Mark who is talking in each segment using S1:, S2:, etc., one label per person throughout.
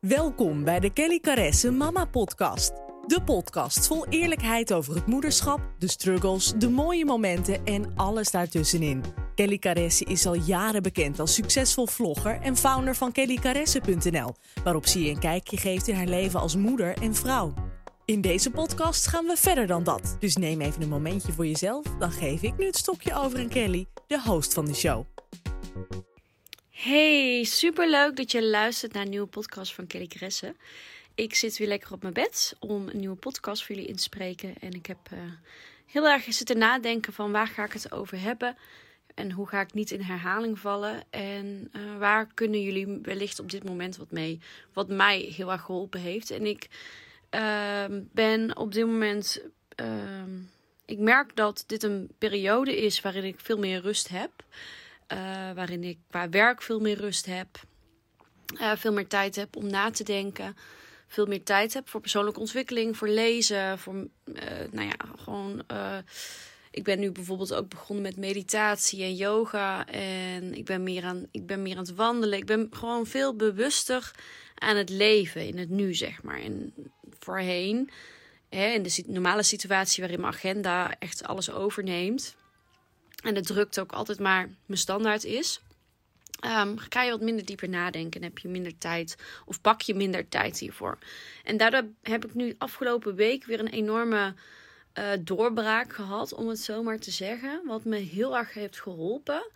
S1: Welkom bij de Kelly Caresse Mama Podcast. De podcast vol eerlijkheid over het moederschap, de struggles, de mooie momenten en alles daartussenin. Kelly Caresse is al jaren bekend als succesvol vlogger en founder van kellycaresse.nl, waarop ze je een kijkje geeft in haar leven als moeder en vrouw. In deze podcast gaan we verder dan dat. Dus neem even een momentje voor jezelf, dan geef ik nu het stokje over aan Kelly, de host van de show.
S2: Hey, superleuk dat je luistert naar een nieuwe podcast van Kelly Kresse. Ik zit weer lekker op mijn bed om een nieuwe podcast voor jullie in te spreken. En ik heb uh, heel erg zitten nadenken van waar ga ik het over hebben. En hoe ga ik niet in herhaling vallen. En uh, waar kunnen jullie wellicht op dit moment wat mee. Wat mij heel erg geholpen heeft. En ik uh, ben op dit moment... ehm, ik merk dat dit een periode is waarin ik veel meer rust heb. Uh, waarin ik qua werk veel meer rust heb. Uh, veel meer tijd heb om na te denken. Veel meer tijd heb voor persoonlijke ontwikkeling, voor lezen. Voor, uh, nou ja, gewoon. ik ben nu bijvoorbeeld ook begonnen met meditatie en yoga. En ik ben, meer aan, ik ben meer aan het wandelen. Ik ben gewoon veel bewuster aan het leven in het nu, zeg maar. En voorheen, hè, in de normale situatie waarin mijn agenda echt alles overneemt en de drukte ook altijd maar mijn standaard is. Um, ga je wat minder dieper nadenken en heb je minder tijd of pak je minder tijd hiervoor. En daardoor heb ik nu afgelopen week weer een enorme uh, doorbraak gehad, om het zo maar te zeggen. Wat me heel erg heeft geholpen.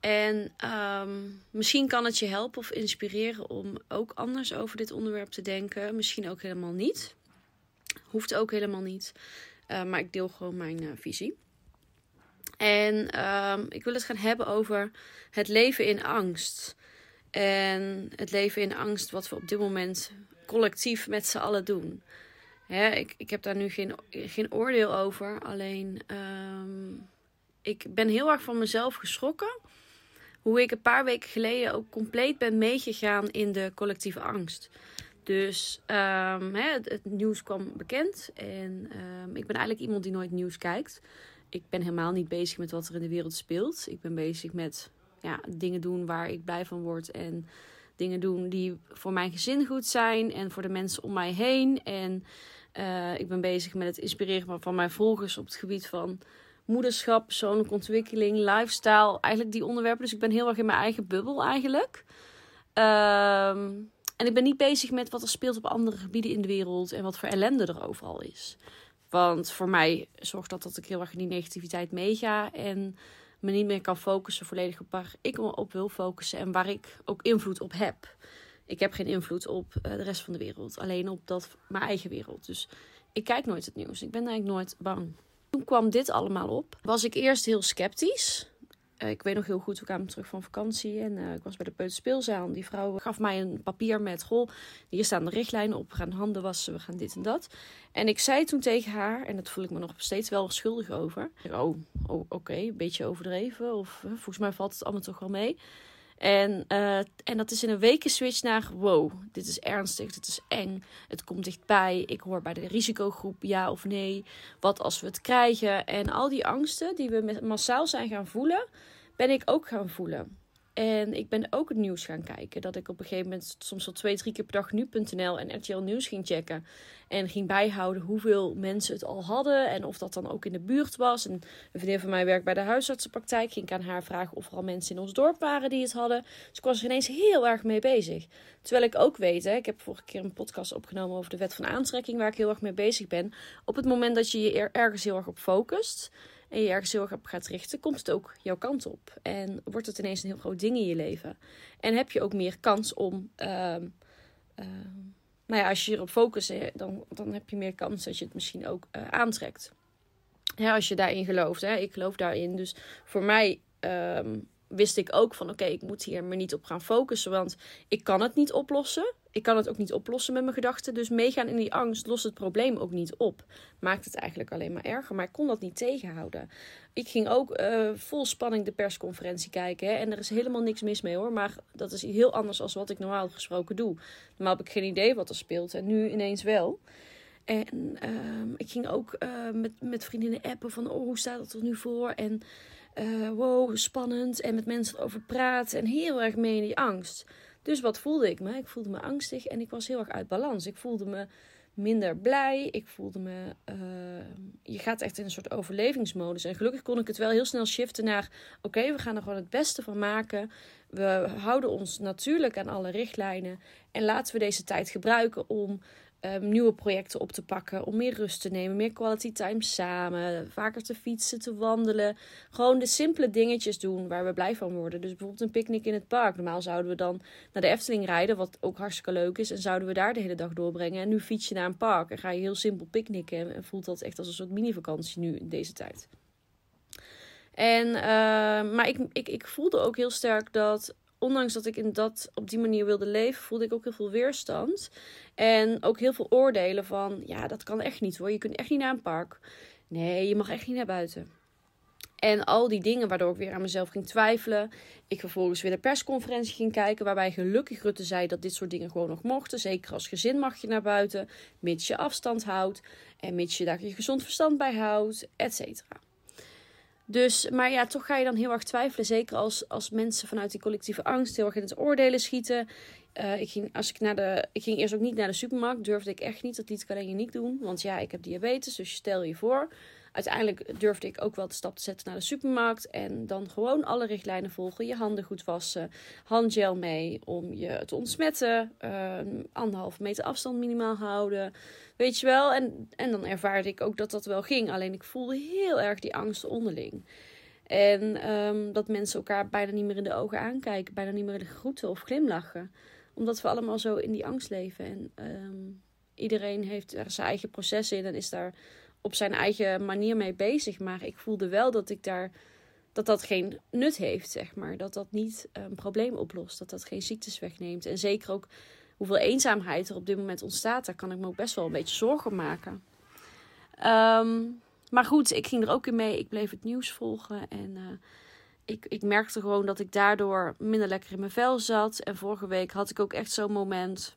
S2: En um, misschien kan het je helpen of inspireren om ook anders over dit onderwerp te denken. Misschien ook helemaal niet. Hoeft ook helemaal niet. Uh, maar ik deel gewoon mijn uh, visie. En um, ik wil het gaan hebben over het leven in angst. En het leven in angst, wat we op dit moment collectief met z'n allen doen. Ik, ik heb daar nu geen, geen oordeel over. Alleen um, ik ben heel erg van mezelf geschrokken. Hoe ik een paar weken geleden ook compleet ben meegegaan in de collectieve angst. Dus um, hè, het, het, nieuws kwam bekend. En ik ben eigenlijk iemand die nooit nieuws kijkt ik ben helemaal niet bezig met wat er in de wereld speelt. Ik ben bezig met ja, dingen doen waar ik blij van word. En dingen doen die voor mijn gezin goed zijn. En voor de mensen om mij heen. En uh, ik ben bezig met het inspireren van mijn volgers op het gebied van moederschap, persoonlijke ontwikkeling, lifestyle. Eigenlijk die onderwerpen. Dus ik ben heel erg in mijn eigen bubbel eigenlijk. Um, en ik ben niet bezig met wat er speelt op andere gebieden in de wereld. En wat voor ellende er overal is. Want voor mij zorgt dat dat ik heel erg in die negativiteit meega. En me niet meer kan focussen volledig op waar ik op wil focussen. En waar ik ook invloed op heb. Ik heb geen invloed op uh, de rest van de wereld. Alleen op dat, mijn eigen wereld. Dus ik kijk nooit het nieuws. Ik ben eigenlijk nooit bang. Toen kwam dit allemaal op. Was ik eerst heel sceptisch. Uh, ik weet nog heel goed, we kwamen terug van vakantie en uh, ik was bij de peuterspeelzaal. En die vrouw gaf mij een papier met, goh, hier staan de richtlijnen op. We gaan handen wassen, we gaan dit en dat. En ik zei toen tegen haar, en dat voel ik me nog steeds wel schuldig over. Oh, oh oké, een beetje overdreven. Of volgens mij valt het allemaal toch wel mee. En, uh, en dat is in een weken switch naar: wow, dit is ernstig, dit is eng, het komt dichtbij, ik hoor bij de risicogroep ja of nee, wat als we het krijgen. En al die angsten die we massaal zijn gaan voelen, ben ik ook gaan voelen. En ik ben ook het nieuws gaan kijken. Dat ik op een gegeven moment soms al twee, drie keer per dag nu.nl en RTL Nieuws ging checken. En ging bijhouden hoeveel mensen het al hadden. En of dat dan ook in de buurt was. En een vriendin van mij werkt bij de huisartsenpraktijk. Ging ik aan haar vragen of er al mensen in ons dorp waren die het hadden. Dus ik was er ineens heel erg mee bezig. Terwijl ik ook weet, hè, ik heb vorige keer een podcast opgenomen over de wet van aantrekking. Waar ik heel erg mee bezig ben. Op het moment dat je je ergens heel erg op focust en je ergens heel erg op gaat richten, komt het ook jouw kant op. En wordt het ineens een heel groot ding in je leven. En heb je ook meer kans om. Uh, uh, nou ja, als je erop focust, dan, dan heb je meer kans dat je het misschien ook uh, aantrekt. Ja, als je daarin gelooft. Hè? Ik geloof daarin. Dus voor mij um, wist ik ook van oké, ik moet hier maar niet op gaan focussen. Want ik kan het niet oplossen. Ik kan het ook niet oplossen met mijn gedachten. Dus meegaan in die angst lost het probleem ook niet op. Maakt het eigenlijk alleen maar erger. Maar ik kon dat niet tegenhouden. Ik ging ook uh, vol spanning de persconferentie kijken. Hè. En er is helemaal niks mis mee hoor. Maar dat is heel anders dan wat ik normaal gesproken doe. Normaal heb ik geen idee wat er speelt. En nu ineens wel. En uh, ik ging ook uh, met, met vriendinnen appen van oh, hoe staat het er nu voor? En uh, wow, spannend. En met mensen erover praten. En heel erg mee in die angst. Dus wat voelde ik me? Ik voelde me angstig en ik was heel erg uit balans. Ik voelde me minder blij. Ik voelde me. Uh, je gaat echt in een soort overlevingsmodus. En gelukkig kon ik het wel heel snel shiften naar: oké, we gaan er gewoon het beste van maken. We houden ons natuurlijk aan alle richtlijnen. En laten we deze tijd gebruiken om um, nieuwe projecten op te pakken. Om meer rust te nemen, meer quality time samen. Vaker te fietsen, te wandelen. Gewoon de simpele dingetjes doen waar we blij van worden. Dus bijvoorbeeld een picknick in het park. Normaal zouden we dan naar de Efteling rijden, wat ook hartstikke leuk is. En zouden we daar de hele dag doorbrengen. En nu fiets je naar een park en ga je heel simpel picknicken. En voelt dat echt als een soort mini-vakantie nu in deze tijd. En, uh, maar ik, ik, ik voelde ook heel sterk dat ondanks dat ik in dat, op die manier wilde leven, voelde ik ook heel veel weerstand. En ook heel veel oordelen van, ja, dat kan echt niet hoor. Je kunt echt niet naar een park. Nee, je mag echt niet naar buiten. En al die dingen waardoor ik weer aan mezelf ging twijfelen. Ik vervolgens weer de persconferentie ging kijken. Waarbij gelukkig Rutte zei dat dit soort dingen gewoon nog mochten. Zeker als gezin mag je naar buiten. Mits je afstand houdt. En mits je daar je gezond verstand bij houdt. Et cetera. Dus, maar ja, toch ga je dan heel erg twijfelen. Zeker als, als mensen vanuit die collectieve angst heel erg in het oordelen schieten. Uh, ik, ging, als ik, naar de, ik ging eerst ook niet naar de supermarkt. Durfde ik echt niet. Dat liet ik alleen niet doen. Want ja, ik heb diabetes. Dus stel je voor uiteindelijk durfde ik ook wel de stap te zetten naar de supermarkt. En dan gewoon alle richtlijnen volgen. Je handen goed wassen. Handgel mee om je te ontsmetten. Uh, anderhalve meter afstand minimaal houden. Weet je wel. En, en dan ervaarde ik ook dat dat wel ging. Alleen ik voelde heel erg die angst onderling. En um, dat mensen elkaar bijna niet meer in de ogen aankijken. Bijna niet meer in de groeten of glimlachen. Omdat we allemaal zo in die angst leven. En um, iedereen heeft er zijn eigen processen in en is daar op zijn eigen manier mee bezig. Maar ik voelde wel dat ik daar dat dat geen nut heeft, zeg maar. Dat dat niet een probleem oplost. Dat dat geen ziektes wegneemt. En zeker ook hoeveel eenzaamheid er op dit moment ontstaat. Daar kan ik me ook best wel een beetje zorgen maken. Ehm, maar goed, ik ging er ook in mee. Ik bleef het nieuws volgen. En uh, ik, ik merkte gewoon dat ik daardoor minder lekker in mijn vel zat. En vorige week had ik ook echt zo'n moment.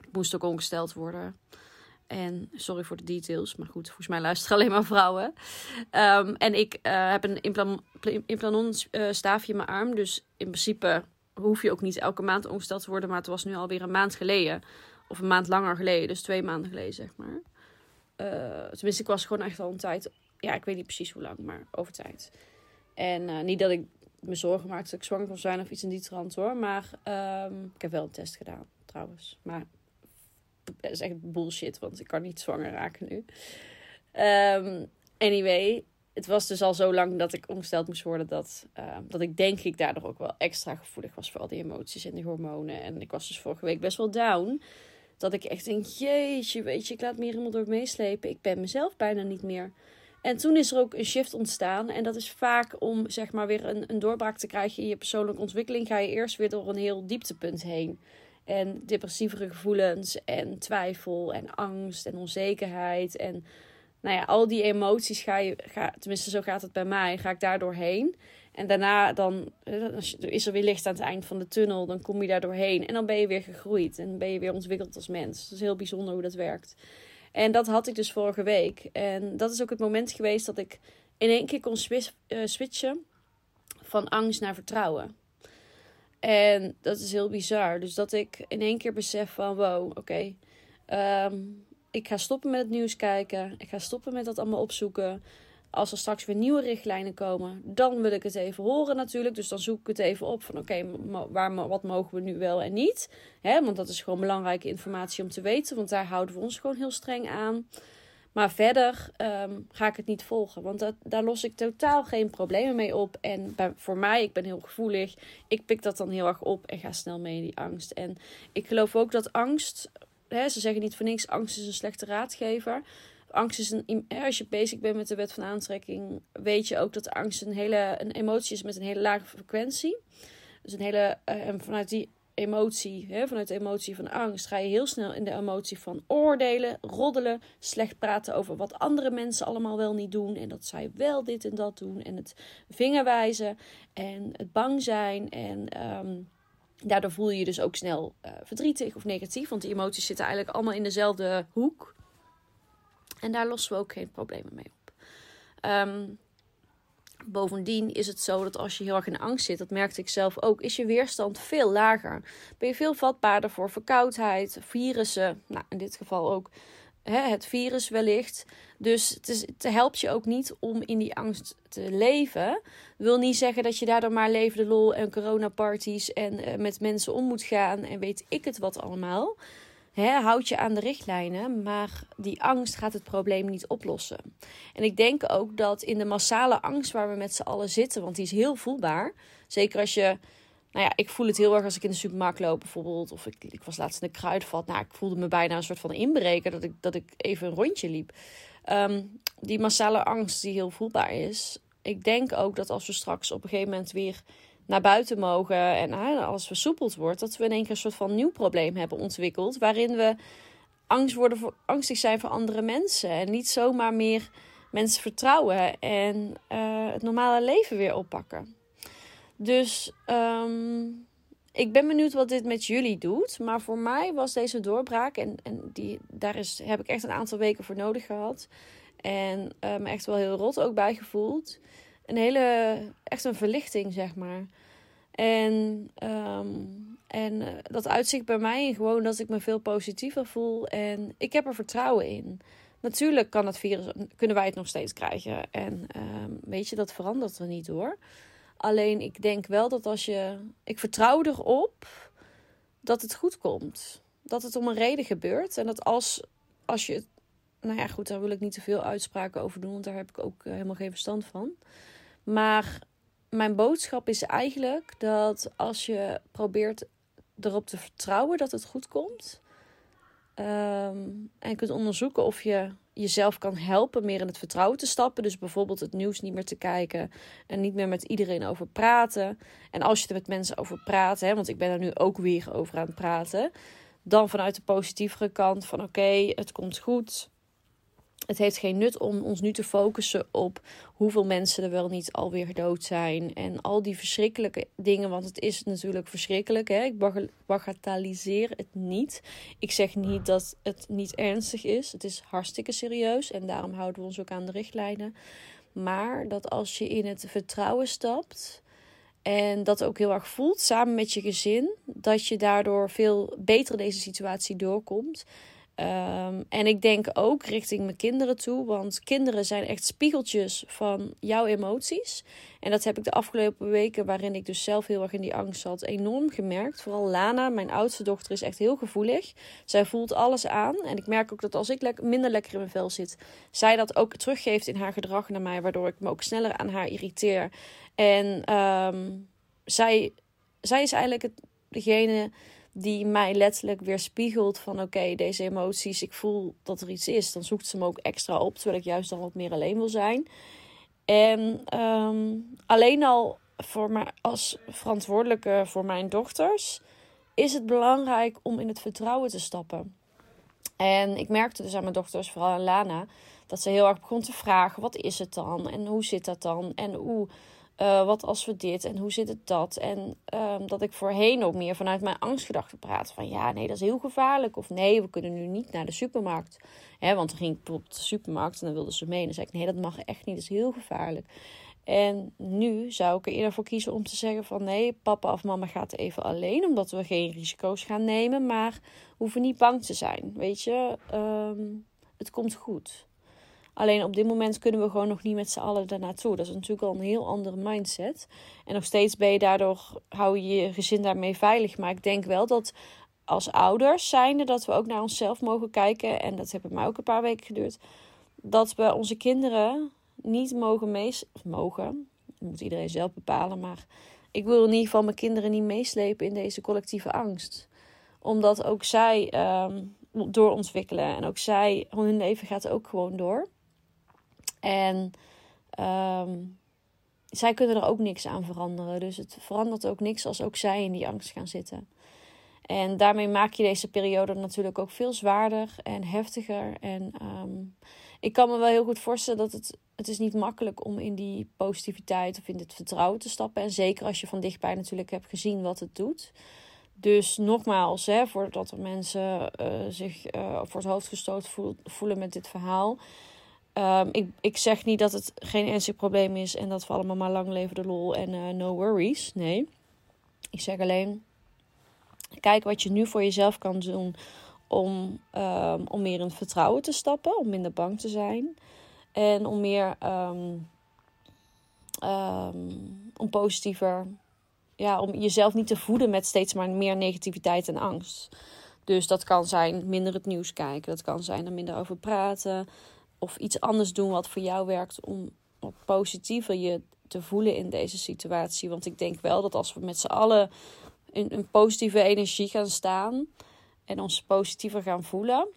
S2: Ik moest ook ongesteld worden. En sorry voor de details, maar goed, volgens mij luisteren alleen maar vrouwen. Um, en ik uh, heb een implan implanon uh, staafje in mijn arm. Dus in principe hoef je ook niet elke maand ongesteld te worden. Maar het was nu alweer een maand geleden. Of een maand langer geleden. Dus twee maanden geleden, zeg maar. Uh, tenminste, ik was gewoon echt al een tijd. Ja, ik weet niet precies hoe lang, maar over tijd. En niet dat ik me zorgen maakte dat ik zwanger kon zijn of iets in die trant hoor. Maar um, ik heb wel een test gedaan, trouwens. Maar dat is echt bullshit, want ik kan niet zwanger raken nu. Um, anyway, het was dus al zo lang dat ik ongesteld moest worden dat, uh, dat ik denk ik daardoor ook wel extra gevoelig was voor al die emoties en die hormonen. En ik was dus vorige week best wel down. Dat ik echt denk, jeetje, weet je, ik laat me hier helemaal door meeslepen. Ik ben mezelf bijna niet meer. En toen is er ook een shift ontstaan. En dat is vaak om zeg maar weer een, een doorbraak te krijgen in je persoonlijke ontwikkeling. Ga je eerst weer door een heel dieptepunt heen. En depressievere gevoelens en twijfel en angst en onzekerheid. En nou ja, al die emoties ga je, ga, tenminste zo gaat het bij mij, ga ik daar doorheen. En daarna dan is er weer licht aan het eind van de tunnel. Dan kom je daar doorheen en dan ben je weer gegroeid. En ben je weer ontwikkeld als mens. Het is heel bijzonder hoe dat werkt. En dat had ik dus vorige week. En dat is ook het moment geweest dat ik in één keer kon eh, switchen van angst naar vertrouwen. En dat is heel bizar. Dus dat ik in één keer besef van wow, oké. Ehm, ik ga stoppen met het nieuws kijken. Ik ga stoppen met dat allemaal opzoeken. Als er straks weer nieuwe richtlijnen komen, dan wil ik het even horen natuurlijk. Dus dan zoek ik het even op van oké, waar wat mogen we nu wel en niet. Hè, want dat is gewoon belangrijke informatie om te weten. Want daar houden we ons gewoon heel streng aan. Maar verder um, ga ik het niet volgen. Want daar los ik totaal geen problemen mee op. En bij, voor mij, ik ben heel gevoelig. Ik pik dat dan heel erg op en ga snel mee in die angst. En ik geloof ook dat angst. Hè, ze zeggen niet voor niks: angst is een slechte raadgever. Angst is een. Als je bezig bent met de wet van aantrekking, weet je ook dat angst een hele een emotie is met een hele lage frequentie. Dus een hele. Uh, en vanuit die emotie, hè, vanuit de emotie van angst, ga je heel snel in de emotie van oordelen, roddelen, slecht praten over wat andere mensen allemaal wel niet doen en dat zij wel dit en dat doen en het vingerwijzen en het bang zijn en um, daardoor voel je je dus ook snel uh, verdrietig of negatief, want die emoties zitten eigenlijk allemaal in dezelfde hoek en daar lossen we ook geen problemen mee op. Um, Bovendien is het zo dat als je heel erg in angst zit, dat merkte ik zelf ook, is je weerstand veel lager. Ben je veel vatbaarder voor verkoudheid, virussen, nou in dit geval ook hè, het virus wellicht. Dus het, helpt je ook niet om in die angst te leven. Wil niet zeggen dat je daardoor maar leven de lol en coronaparties en uh, met mensen om moet gaan en weet ik het wat allemaal. Houd je aan de richtlijnen, maar die angst gaat het probleem niet oplossen. En ik denk ook dat in de massale angst waar we met z'n allen zitten, want die is heel voelbaar. Zeker als je, nou ja, ik voel het heel erg als ik in de supermarkt loop bijvoorbeeld. Of ik, ik was laatst in de kruidvat. Nou, ik voelde me bijna een soort van inbreker dat ik, dat ik even een rondje liep. Ehm, die massale angst die heel voelbaar is. Ik denk ook dat als we straks op een gegeven moment weer naar buiten mogen en alles versoepeld wordt, dat we in één keer een soort van nieuw probleem hebben ontwikkeld. Waarin we angst worden voor, angstig zijn voor andere mensen. En niet zomaar meer mensen vertrouwen en uh, het normale leven weer oppakken. Dus um, ik ben benieuwd wat dit met jullie doet. Maar voor mij was deze doorbraak, en, en die, daar is, heb ik echt een aantal weken voor nodig gehad. En uh, me echt wel heel rot ook bij gevoeld een hele, echt een verlichting, zeg maar. En, um, en uh, dat uitzicht bij mij gewoon dat ik me veel positiever voel. En ik heb er vertrouwen in. Natuurlijk kan het virus, kunnen wij het nog steeds krijgen. En um, weet je, dat verandert er niet door. Alleen ik denk wel dat als je. Ik vertrouw erop dat het goed komt. Dat het om een reden gebeurt. En dat als, als je. Nou ja, goed, daar wil ik niet te veel uitspraken over doen, want daar heb ik ook uh, helemaal geen verstand van. Maar mijn boodschap is eigenlijk dat als je probeert erop te vertrouwen dat het goed komt. Um, en kunt onderzoeken of je jezelf kan helpen meer in het vertrouwen te stappen. Dus bijvoorbeeld het nieuws niet meer te kijken en niet meer met iedereen over praten. En als je er met mensen over praat, hè, want ik ben er nu ook weer over aan het praten, dan vanuit de positievere kant van oké, het komt goed het heeft geen nut om ons nu te focussen op hoeveel mensen er wel niet alweer dood zijn. En al die verschrikkelijke dingen, want het is natuurlijk verschrikkelijk. Hè? Ik bagatelliseer het niet. Ik zeg niet dat het niet ernstig is. Het is hartstikke serieus en daarom houden we ons ook aan de richtlijnen. Maar dat als je in het vertrouwen stapt en dat ook heel erg voelt samen met je gezin, dat je daardoor veel beter deze situatie doorkomt. Um, en ik denk ook richting mijn kinderen toe, want kinderen zijn echt spiegeltjes van jouw emoties. En dat heb ik de afgelopen weken, waarin ik dus zelf heel erg in die angst zat, enorm gemerkt. Vooral Lana, mijn oudste dochter, is echt heel gevoelig. Zij voelt alles aan. En ik merk ook dat als ik minder lekker in mijn vel zit, zij dat ook teruggeeft in haar gedrag naar mij, waardoor ik me ook sneller aan haar irriteer. En um, zij, zij is eigenlijk het, degene die mij letterlijk weer spiegelt van oké, deze emoties, ik voel dat er iets is. Dan zoekt ze me ook extra op, terwijl ik juist dan wat meer alleen wil zijn. En um, alleen al voor mij als verantwoordelijke voor mijn dochters is het belangrijk om in het vertrouwen te stappen. En ik merkte dus aan mijn dochters, vooral aan Lana, dat ze heel erg begon te vragen: wat is het dan? En hoe zit dat dan? En hoe uh, wat als we dit en hoe zit het dat? En um, dat ik voorheen ook meer vanuit mijn angstgedachten praat. Van ja, nee, dat is heel gevaarlijk. Of nee, we kunnen nu niet naar de supermarkt. Hè, want dan ging ik bijvoorbeeld de supermarkt en dan wilden ze mee. En dan zei ik, nee, dat mag echt niet, dat is heel gevaarlijk. En nu zou ik er eerder voor kiezen om te zeggen van nee, papa of mama gaat even alleen. Omdat we geen risico's gaan nemen, maar hoeven niet bang te zijn. Weet je, um, het komt goed. Alleen op dit moment kunnen we gewoon nog niet met z'n allen daarnaartoe. Dat is natuurlijk al een heel andere mindset. En nog steeds ben je daardoor, hou je je gezin daarmee veilig. Maar ik denk wel dat als ouders zijnde dat we ook naar onszelf mogen kijken. En dat heeft bij mij ook een paar weken geduurd. Dat we onze kinderen niet mogen mees... Of mogen, dat moet iedereen zelf bepalen. Maar ik wil in ieder geval mijn kinderen niet meeslepen in deze collectieve angst. Omdat ook zij um, doorontwikkelen. En ook zij, hun leven gaat ook gewoon door. En um, zij kunnen er ook niks aan veranderen. Dus het verandert ook niks als ook zij in die angst gaan zitten. En daarmee maak je deze periode natuurlijk ook veel zwaarder en heftiger. En um, ik kan me wel heel goed voorstellen dat het, het is niet makkelijk om in die positiviteit of in dit vertrouwen te stappen. En zeker als je van dichtbij natuurlijk hebt gezien wat het doet. Dus nogmaals, hè, voordat er mensen uh, zich uh, voor het hoofd gestoten voelen met dit verhaal Um, ik, ik zeg niet dat het geen ernstig probleem is en dat we allemaal maar lang leven de lol en uh, no worries. Nee. Ik zeg alleen, kijk wat je nu voor jezelf kan doen om, um, om meer in vertrouwen te stappen, om minder bang te zijn. En om meer um, om positiever, ja, om jezelf niet te voeden met steeds maar meer negativiteit en angst. Dus dat kan zijn minder het nieuws kijken, dat kan zijn er minder over praten of iets anders doen wat voor jou werkt om wat positiever je te voelen in deze situatie. Want ik denk wel dat als we met z'n allen in een positieve energie gaan staan en ons positiever gaan voelen,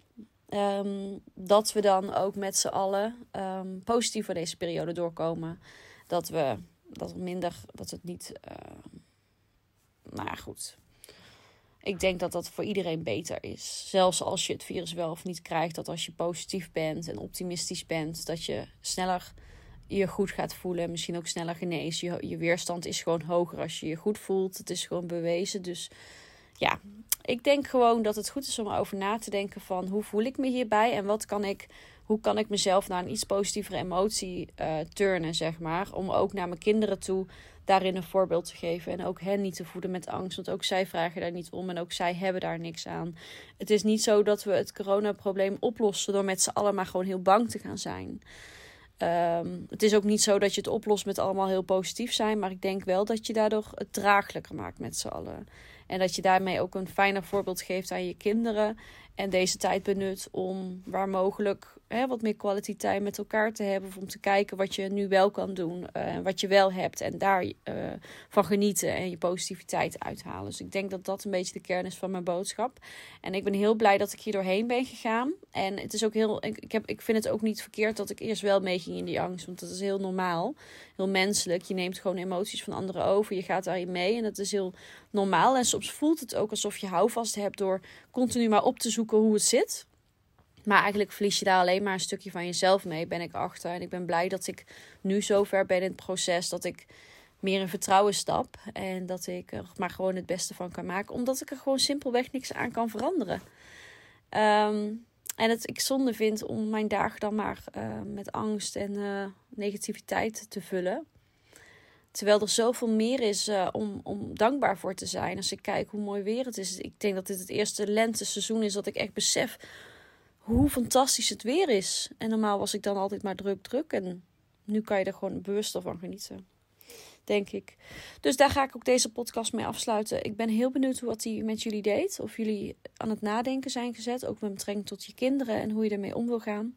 S2: um, dat we dan ook met z'n allen um, positiever deze periode doorkomen. Dat we dat minder, dat het niet. Uh, nou ja, goed ik denk dat dat voor iedereen beter is. Zelfs als je het virus wel of niet krijgt, dat als je positief bent en optimistisch bent, dat je sneller je goed gaat voelen. Misschien ook sneller geneest. Je, je weerstand is gewoon hoger als je je goed voelt. Het is gewoon bewezen. Dus ja, ik denk gewoon dat het goed is om erover na te denken van hoe voel ik me hierbij en wat kan ik, hoe kan ik mezelf naar een iets positievere emotie uh, turnen, zeg maar. Om ook naar mijn kinderen toe daarin een voorbeeld te geven. En ook hen niet te voeden met angst. Want ook zij vragen daar niet om en ook zij hebben daar niks aan. Het is niet zo dat we het coronaprobleem oplossen door met z'n allen maar gewoon heel bang te gaan zijn. Um, het is ook niet zo dat je het oplost met allemaal heel positief zijn. Maar ik denk wel dat je daardoor het draaglijker maakt met z'n allen. En dat je daarmee ook een fijner voorbeeld geeft aan je kinderen. En deze tijd benut om waar mogelijk hè, wat meer kwaliteit met elkaar te hebben. Of om te kijken wat je nu wel kan doen. Uh, wat je wel hebt. En daar uh, van genieten en je positiviteit uithalen. Dus ik denk dat dat een beetje de kern is van mijn boodschap. En ik ben heel blij dat ik hier doorheen ben gegaan. En het is ook heel. Ik, heb, ik vind het ook niet verkeerd dat ik eerst wel meeging in die angst. Want dat is heel normaal. Heel menselijk. Je neemt gewoon emoties van anderen over. Je gaat daarin mee. En dat is heel normaal. En soms voelt het ook alsof je houvast hebt door continu maar op te zoeken hoe het zit. Maar eigenlijk verlies je daar alleen maar een stukje van jezelf mee, ben ik achter. En ik ben blij dat ik nu zo ver ben in het proces dat ik meer in vertrouwen stap. En dat ik er maar gewoon het beste van kan maken. Omdat ik er gewoon simpelweg niks aan kan veranderen. Ehm, en het ik zonde vind om mijn dagen dan maar uh, met angst en uh, negativiteit te vullen. Terwijl er zoveel meer is uh, om, om dankbaar voor te zijn. Als ik kijk hoe mooi weer het is. Ik denk dat dit het eerste lenteseizoen is dat ik echt besef hoe fantastisch het weer is. En normaal was ik dan altijd maar druk, druk. En nu kan je er gewoon bewuster van genieten. Denk ik. Dus daar ga ik ook deze podcast mee afsluiten. Ik ben heel benieuwd wat hij met jullie deed. Of jullie aan het nadenken zijn gezet. Ook met betrekking tot je kinderen en hoe je ermee om wil gaan.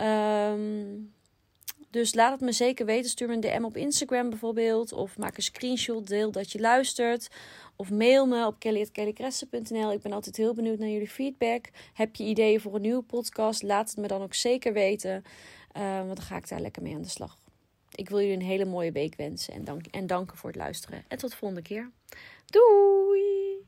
S2: Um, dus laat het me zeker weten. Stuur me een DM op Instagram bijvoorbeeld. Of maak een screenshot, deel dat je luistert. Of mail me op kelly.kellycressen.nl. Ik ben altijd heel benieuwd naar jullie feedback. Heb je ideeën voor een nieuwe podcast? Laat het me dan ook zeker weten. Uh, want dan ga ik daar lekker mee aan de slag. Ik wil jullie een hele mooie week wensen. En, dank en danken voor het luisteren. En tot de volgende keer. Doei!